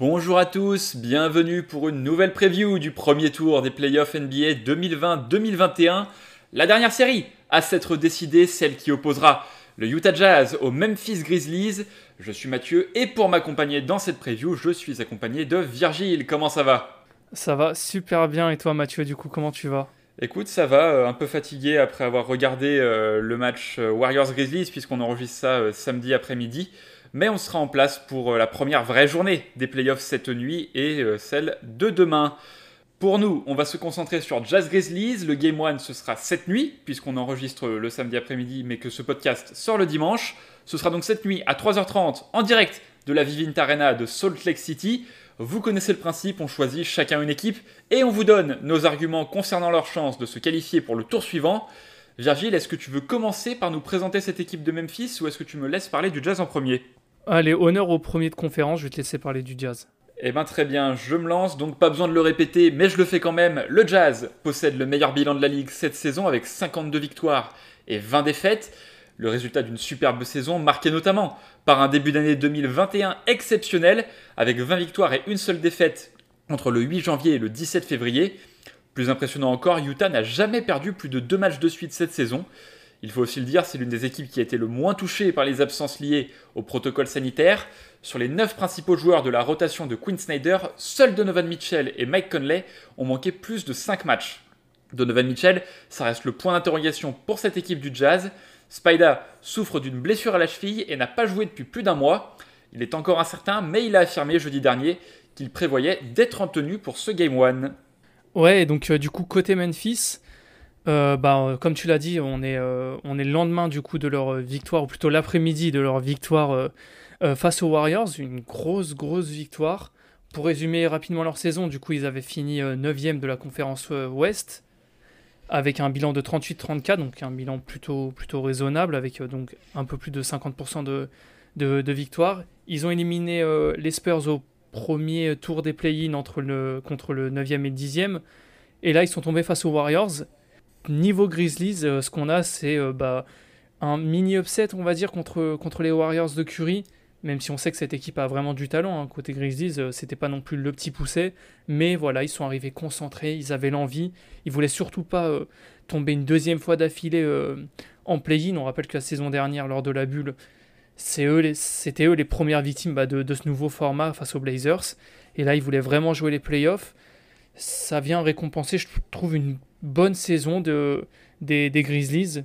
Bonjour à tous, bienvenue pour une nouvelle preview du premier tour des playoffs NBA 2020-2021. La dernière série à s'être décidée, celle qui opposera le Utah Jazz au Memphis Grizzlies. Je suis Mathieu et pour m'accompagner dans cette preview, je suis accompagné de Virgile. Comment ça va? Ça va super bien et toi Mathieu, du coup, comment tu vas? Écoute, ça va, euh, un peu fatigué après avoir regardé euh, le match euh, Warriors-Grizzlies puisqu'on enregistre ça samedi après-midi. Mais on sera en place pour la première vraie journée des playoffs cette nuit et celle de demain. Pour nous, on va se concentrer sur Jazz Grizzlies. Le Game 1, ce sera cette nuit, puisqu'on enregistre le samedi après-midi, mais que ce podcast sort le dimanche. Ce sera donc cette nuit à 3h30 en direct de la Vivint Arena de Salt Lake City. Vous connaissez le principe, on choisit chacun une équipe et on vous donne nos arguments concernant leur chance de se qualifier pour le tour suivant. Virgile, est-ce que tu veux commencer par nous présenter cette équipe de Memphis ou est-ce que tu me laisses parler du jazz en premier? Allez, honneur au premier de conférence, je vais te laisser parler du jazz. Eh ben très bien, je me lance, donc pas besoin de le répéter, mais je le fais quand même. Le Jazz possède le meilleur bilan de la ligue cette saison avec 52 victoires et 20 défaites. Le résultat d'une superbe saison marqué notamment par un début d'année 2021 exceptionnel avec 20 victoires et une seule défaite entre le 8 janvier et le 17 février. Plus impressionnant encore, Utah n'a jamais perdu plus de deux matchs de suite cette saison. Il faut aussi le dire, c'est l'une des équipes qui a été le moins touchée par les absences liées au protocole sanitaire. Sur les 9 principaux joueurs de la rotation de Quinn Snyder, seuls Donovan Mitchell et Mike Conley ont manqué plus de 5 matchs. Donovan Mitchell, ça reste le point d'interrogation pour cette équipe du Jazz. Spida souffre d'une blessure à la cheville et n'a pas joué depuis plus d'un mois. Il est encore incertain, mais il a affirmé jeudi dernier qu'il prévoyait d'être en tenue pour ce Game 1. Ouais, donc euh, du coup, côté Memphis, euh, bah, comme tu l'as dit, on est, euh, on est le lendemain du coup de leur victoire, ou plutôt l'après-midi de leur victoire face aux Warriors. Une grosse, grosse victoire. Pour résumer rapidement leur saison, du coup, ils avaient fini 9ème de la conférence Ouest avec un bilan de 38-34, donc un bilan plutôt, plutôt raisonnable, avec euh, donc un peu plus de 50% de, de, victoires. Ils ont éliminé euh, les Spurs au premier tour des play-in contre le 9e et 10e. Et là, ils sont tombés face aux Warriors. Niveau Grizzlies, euh, ce qu'on a, c'est bah, un mini upset, on va dire, contre, les Warriors de Curry même si on sait que cette équipe a vraiment du talent. Hein. Côté Grizzlies, euh, c'était pas non plus le petit poussé, mais voilà, ils sont arrivés concentrés, ils avaient l'envie, ils voulaient surtout pas euh, tomber une deuxième fois d'affilée euh, en play-in. On rappelle que la saison dernière, lors de la bulle, c'était eux, les premières victimes bah, de, ce nouveau format face aux Blazers. Et là, ils voulaient vraiment jouer les playoffs. Ça vient récompenser, je trouve, une bonne saison de, des, des Grizzlies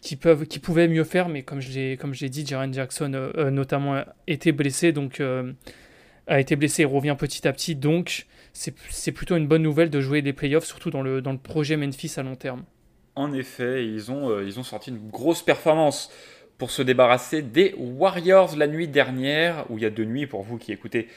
qui, peuvent, qui pouvaient mieux faire, mais comme j'ai dit, Jaren Jackson euh, euh, notamment a été blessé, donc euh, a été blessé et revient petit à petit, donc c'est plutôt une bonne nouvelle de jouer les playoffs, surtout dans le, dans le projet Memphis à long terme. En effet, ils ont, ils ont sorti une grosse performance pour se débarrasser des Warriors la nuit dernière, ou il y a deux nuits pour vous qui écoutez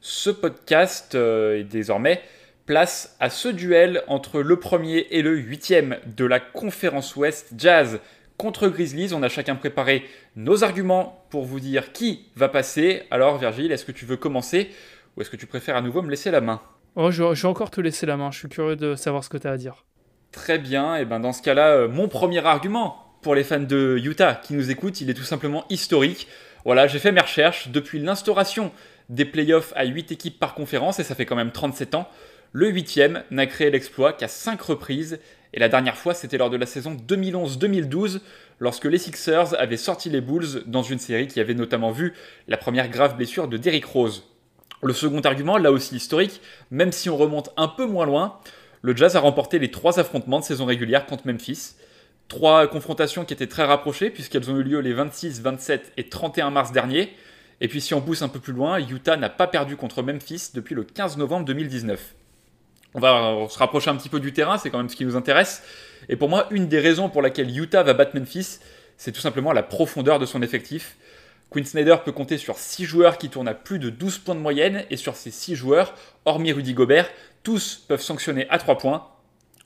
ce podcast, et désormais place à ce duel entre le premier et le huitième de la conférence Ouest. Jazz contre Grizzlies. On a chacun préparé nos arguments pour vous dire qui va passer. Alors Virgile, est-ce que tu veux commencer ou est-ce que tu préfères à nouveau me laisser la main? Oh, je, vais encore te laisser la main, je suis curieux de savoir ce que tu as à dire. Très bien, et ben dans ce cas-là, euh, mon premier argument pour les fans de Utah qui nous écoutent, il est tout simplement historique. Voilà, j'ai fait mes recherches depuis l'instauration des playoffs à 8 équipes par conférence, et ça fait quand même 37 ans. Le 8 n'a créé l'exploit qu'à 5 reprises, et la dernière fois, c'était lors de la saison 2011-2012, lorsque les Sixers avaient sorti les Bulls dans une série qui avait notamment vu la première grave blessure de Derrick Rose. Le second argument, là aussi historique, même si on remonte un peu moins loin, le Jazz a remporté les trois affrontements de saison régulière contre Memphis. Trois confrontations qui étaient très rapprochées puisqu'elles ont eu lieu les 26, 27 et 31 mars dernier. Et puis si on pousse un peu plus loin, Utah n'a pas perdu contre Memphis depuis le 15 novembre 2019 on va se rapprocher un petit peu du terrain, c'est quand même ce qui nous intéresse. Et pour moi, une des raisons pour laquelle Utah va battre Memphis, c'est tout simplement la profondeur de son effectif. Quinn Snyder peut compter sur 6 joueurs qui tournent à plus de 12 points de moyenne, et sur ces 6 joueurs, hormis Rudy Gobert, tous peuvent sanctionner à 3 points.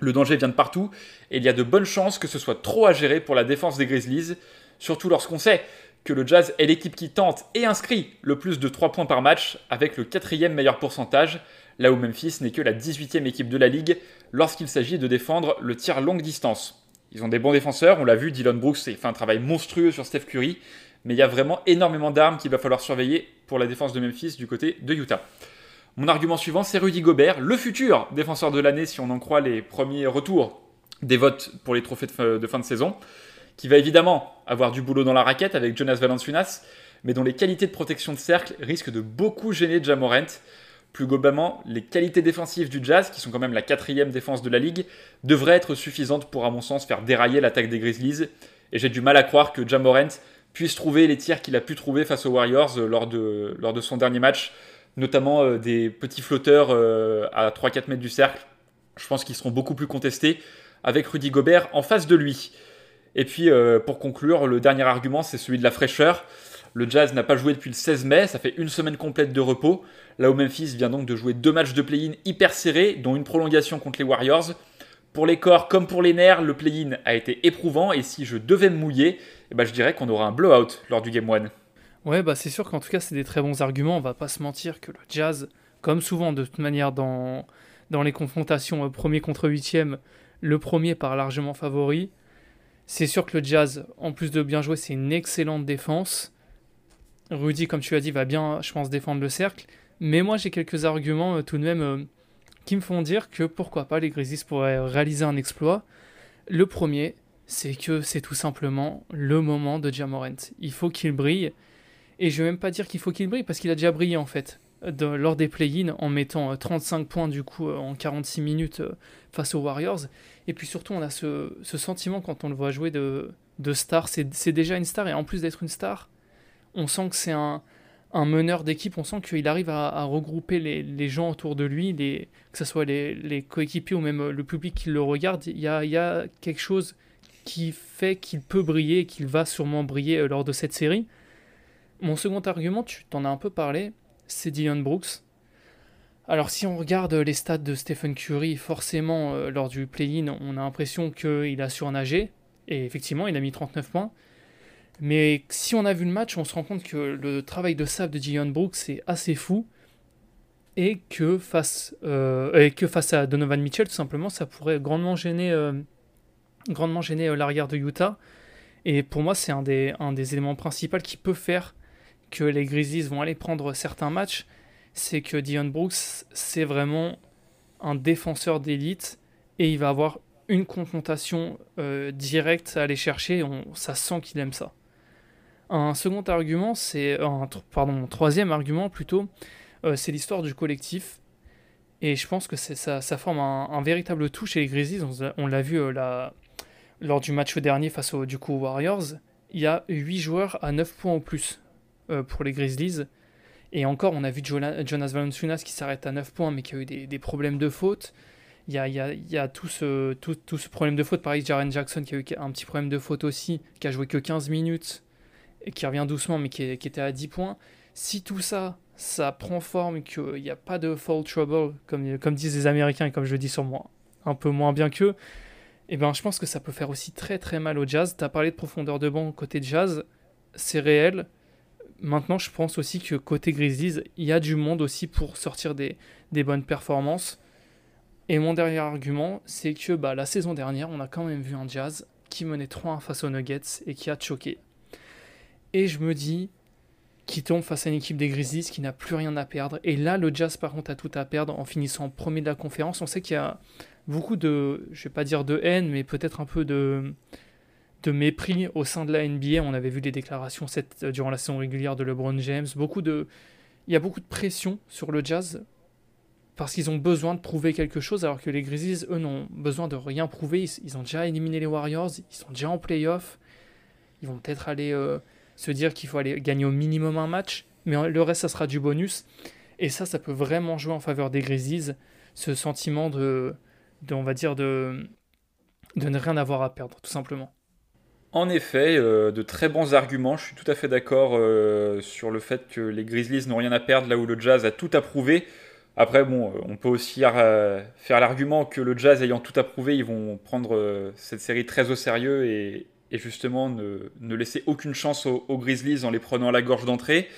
Le danger vient de partout, et il y a de bonnes chances que ce soit trop à gérer pour la défense des Grizzlies, surtout lorsqu'on sait que le Jazz est l'équipe qui tente et inscrit le plus de 3 points par match, avec le quatrième meilleur pourcentage, là où Memphis n'est que la 18e équipe de la ligue lorsqu'il s'agit de défendre le tir longue distance. Ils ont des bons défenseurs, on l'a vu, Dylan Brooks a fait un travail monstrueux sur Steph Curry, mais il y a vraiment énormément d'armes qu'il va falloir surveiller pour la défense de Memphis du côté de Utah. Mon argument suivant, c'est Rudy Gobert, le futur défenseur de l'année si on en croit les premiers retours des votes pour les trophées de fin de saison, qui va évidemment avoir du boulot dans la raquette avec Jonas Valanciunas, mais dont les qualités de protection de cercle risquent de beaucoup gêner Jamorant. Plus globalement, les qualités défensives du Jazz, qui sont quand même la quatrième défense de la ligue, devraient être suffisantes pour, à mon sens, faire dérailler l'attaque des Grizzlies. Et j'ai du mal à croire que Jamorant puisse trouver les tirs qu'il a pu trouver face aux Warriors euh, lors de, son dernier match, notamment euh, des petits flotteurs euh, à 3-4 mètres du cercle. Je pense qu'ils seront beaucoup plus contestés avec Rudy Gobert en face de lui. Et puis, pour conclure, le dernier argument, c'est celui de la fraîcheur. Le Jazz n'a pas joué depuis le 16 mai, ça fait une semaine complète de repos. Là où Memphis vient donc de jouer deux matchs de play-in hyper serrés, dont une prolongation contre les Warriors. Pour les corps comme pour les nerfs, le play-in a été éprouvant et si je devais me mouiller, eh ben, je dirais qu'on aura un blowout lors du Game 1. Ouais, bah c'est sûr qu'en tout cas, c'est des très bons arguments. On va pas se mentir que le Jazz, comme souvent de toute manière dans, les confrontations euh, premier contre huitième, le premier part largement favori. C'est sûr que le Jazz, en plus de bien jouer, c'est une excellente défense. Rudy, comme tu as dit, va bien, je pense, défendre le cercle. Mais moi, j'ai quelques arguments euh, tout de même euh, qui me font dire que pourquoi pas les Grizzlies pourraient réaliser un exploit. Le premier, c'est que c'est tout simplement le moment de Jamorant. Il faut qu'il brille. Et je vais même pas dire qu'il faut qu'il brille parce qu'il a déjà brillé en fait lors des play-in en mettant 35 euh, points du coup en 46 minutes face aux Warriors. Et puis surtout, on a ce, sentiment quand on le voit jouer de star. C'est déjà une star et en plus d'être une star, on sent que c'est un, meneur d'équipe, on sent qu'il arrive à, regrouper les, gens autour de lui, que ce soit les, coéquipiers ou même le public qui le regarde. Il y a, quelque chose qui fait qu'il peut briller et qu'il va sûrement briller euh, lors de cette série. Mon second argument, tu t'en as un peu parlé, c'est Dylan Brooks. Alors si on regarde les stats de Stephen Curry, forcément euh, lors du play-in, on a l'impression qu'il a surnagé, et effectivement il a mis 39 points. Mais si on a vu le match, on se rend compte que le travail de save de Dion Brooks c'est assez fou. Et que, face, euh, et que face à Donovan Mitchell, tout simplement, ça pourrait grandement gêner, euh, grandement gêner euh, l'arrière de Utah. Et pour moi, c'est un des, un des éléments principaux qui peut faire que les Grizzlies vont aller prendre certains matchs. C'est que Dion Brooks, c'est vraiment un défenseur d'élite et il va avoir une confrontation directe à aller chercher. On, ça sent qu'il aime ça. Un second argument, c'est un pardon, troisième argument plutôt, euh, c'est l'histoire du collectif. Et je pense que ça, forme un, véritable touche chez les Grizzlies. On, l'a vu euh, lors du match dernier face aux, du coup, Warriors. Il y a 8 joueurs à 9 points ou plus euh, pour les Grizzlies. Et encore, on a vu Jonas Valanciunas qui s'arrête à 9 points, mais qui a eu des, problèmes de faute. Il y a, tout, ce, tout, tout, ce problème de faute. Pareil, Jaren Jackson qui a eu un petit problème de faute aussi, qui a joué que 15 minutes qui revient doucement, mais qui, était à 10 points. Si tout ça, ça prend forme, qu'il n'y a pas de fall trouble, comme, disent les Américains et comme je le dis sur moi, un peu moins bien qu'eux, eh ben, je pense que ça peut faire aussi très très mal au jazz. Tu as parlé de profondeur de banc côté jazz, c'est réel. Maintenant, je pense aussi que côté Grizzlies, il y a du monde aussi pour sortir des, des bonnes performances. Et mon dernier argument, c'est que bah, la saison dernière, on a quand même vu un jazz qui menait 3-1 face aux Nuggets et qui a choqué. Et je me dis qu'il tombe face à une équipe des Grizzlies qui n'a plus rien à perdre. Et là, le Jazz, par contre, a tout à perdre en finissant premier de la conférence. On sait qu'il y a beaucoup de, je vais pas dire de haine, mais peut-être un peu de, de mépris au sein de la NBA. On avait vu les déclarations cette, durant la saison régulière de LeBron James. Beaucoup de, il y a beaucoup de pression sur le Jazz parce qu'ils ont besoin de prouver quelque chose, alors que les Grizzlies, eux, n'ont besoin de rien prouver. Ils, ont déjà éliminé les Warriors, ils sont déjà en playoff. Ils vont peut-être aller euh, se dire qu'il faut aller gagner au minimum un match, mais le reste, ça sera du bonus. Et ça, ça peut vraiment jouer en faveur des Grizzlies, ce sentiment de, de on va dire, de, ne rien avoir à perdre, tout simplement. En effet, euh, de très bons arguments. Je suis tout à fait d'accord euh, sur le fait que les Grizzlies n'ont rien à perdre là où le Jazz a tout approuvé. Après, bon, on peut aussi euh, faire l'argument que le Jazz ayant tout approuvé, ils vont prendre cette série très au sérieux et, et justement ne, ne, laisser aucune chance aux, Grizzlies en les prenant à la gorge d'entrée.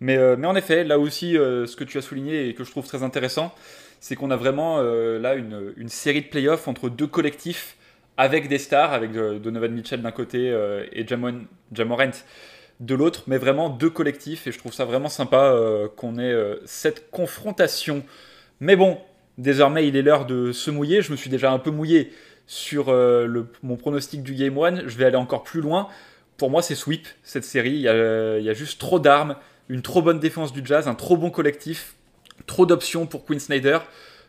Mais, euh, mais, en effet, là aussi, euh, ce que tu as souligné et que je trouve très intéressant, c'est qu'on a vraiment euh, là une, une, série de playoffs entre deux collectifs avec des stars, avec Donovan Mitchell d'un côté et Jamon, de l'autre, mais vraiment deux collectifs. Et je trouve ça vraiment sympa qu'on ait cette confrontation. Mais bon, désormais, il est l'heure de se mouiller. Je me suis déjà un peu mouillé sur mon pronostic du Game 1. Je vais aller encore plus loin. Pour moi, c'est sweep cette série. Il y a, juste trop d'armes, une trop bonne défense du Jazz, un trop bon collectif, trop d'options pour Quinn Snyder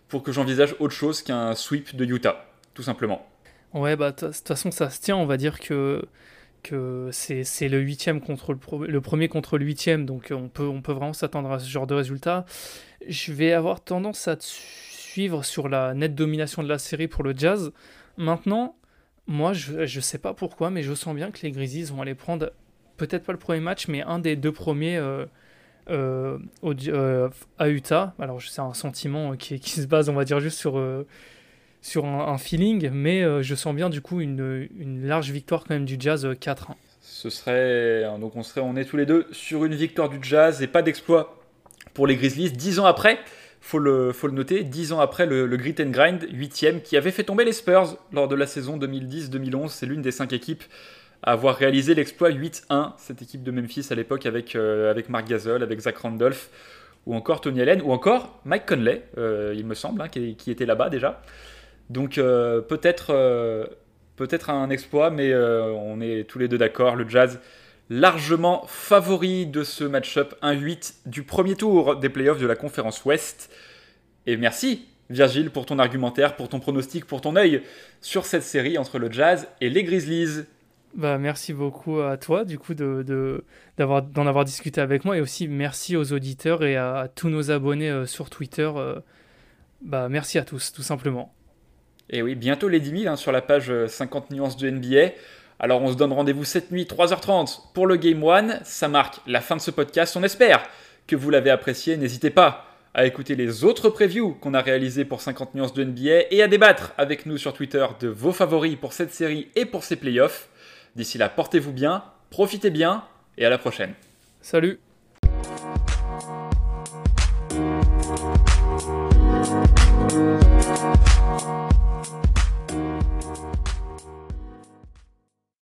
pour que j'envisage autre chose qu'un sweep de Utah, tout simplement. Ouais, bah de toute façon, ça se tient. On va dire que c'est le le, premier contre le huitième, donc on peut, on peut vraiment s'attendre à ce genre de résultat. Je vais avoir tendance à suivre sur la nette domination de la série pour le Jazz. Maintenant, moi, je ne sais pas pourquoi, mais je sens bien que les Grizzlies vont aller prendre, peut-être pas le premier match, mais un des deux premiers euh, euh, euh, à Utah. Alors, c'est un sentiment qui, se base, on va dire, juste sur, sur un, feeling, mais je sens bien, du coup, une, une large victoire quand même du Jazz 4-1. Ce serait. Donc, on, serait, on est tous les deux sur une victoire du Jazz et pas d'exploit pour les Grizzlies. Dix ans après, faut le, faut le noter, dix ans après le, Grit and Grind, huitième, qui avait fait tomber les Spurs lors de la saison 2010-2011. C'est l'une des cinq équipes à avoir réalisé l'exploit 8-1, cette équipe de Memphis à l'époque avec, euh, avec Mark Gasol, avec Zach Randolph, ou encore Tony Allen, ou encore Mike Conley, euh, il me semble, hein, qui, était là-bas déjà. Donc euh, peut-être peut-être un exploit, mais on est tous les deux d'accord, le Jazz largement favori de ce match-up 1-8 du premier tour des playoffs de la conférence Ouest. Et merci Virgile pour ton argumentaire, pour ton pronostic, pour ton œil sur cette série entre le Jazz et les Grizzlies. Bah, merci beaucoup à toi du coup de, d'avoir, d'en avoir discuté avec moi et aussi merci aux auditeurs et à, tous nos abonnés euh, sur Twitter. Euh, bah, merci à tous tout simplement. Et oui, bientôt les 10 000 hein, sur la page 50 euh, nuances de NBA. Alors on se donne rendez-vous cette nuit, 3h30 pour le Game One. Ça marque la fin de ce podcast. On espère que vous l'avez apprécié. N'hésitez pas à écouter les autres previews qu'on a réalisés pour 50 nuances de NBA et à débattre avec nous sur Twitter de vos favoris pour cette série et pour ces playoffs. D'ici là, portez-vous bien, profitez bien et à la prochaine. Salut